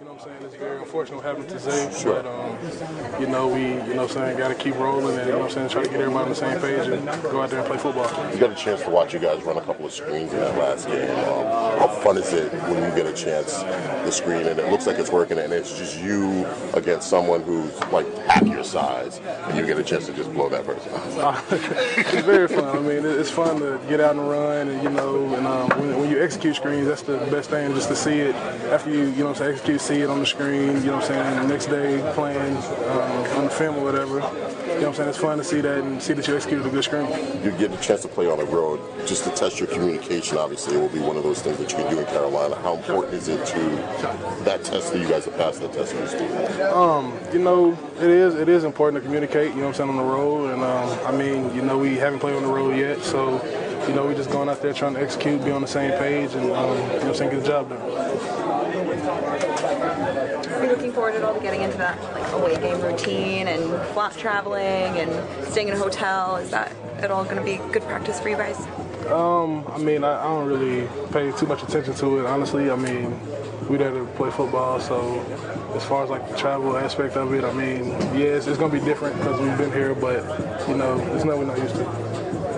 You know what I'm saying? It's very unfortunate what happened to Zay. Sure. But, um, you know, we, you know what I'm saying, got to keep rolling and, you know what I'm saying, try to get everybody on the same page and go out there and play football. You got a chance to watch you guys run a couple of screens in that last game. Um, how fun is it when you get a chance, the screen, and it looks like it's working and it's just you against someone who's like half your size and you get a chance to just blow that person it's very fun. I mean, it's fun to get out and run and, you know, and um, when, when execute screens, that's the best thing just to see it after you, you know what I'm saying, execute, see it on the screen, you know what I'm saying, the next day playing um, on the film or whatever. You know what I'm saying? It's fun to see that and see that you executed a good screen. You get a chance to play on the road just to test your communication. Obviously, it will be one of those things that you can do in Carolina. How important is it to that test that you guys have passed that test Um, you know, it is it is important to communicate. You know what I'm saying on the road, and um, I mean, you know, we haven't played on the road yet, so you know, we're just going out there trying to execute, be on the same page, and um, you know, what I'm saying get the job done are you looking forward at all to getting into that like away game routine and flat traveling and staying in a hotel? Is that at all going to be good practice for you guys? Um, I mean, I, I, don't really pay too much attention to it, honestly. I mean, we there to play football, so as far as like the travel aspect of it, I mean, yes, it's, it's going to be different because we've been here, but you know, it's nothing we're not used to.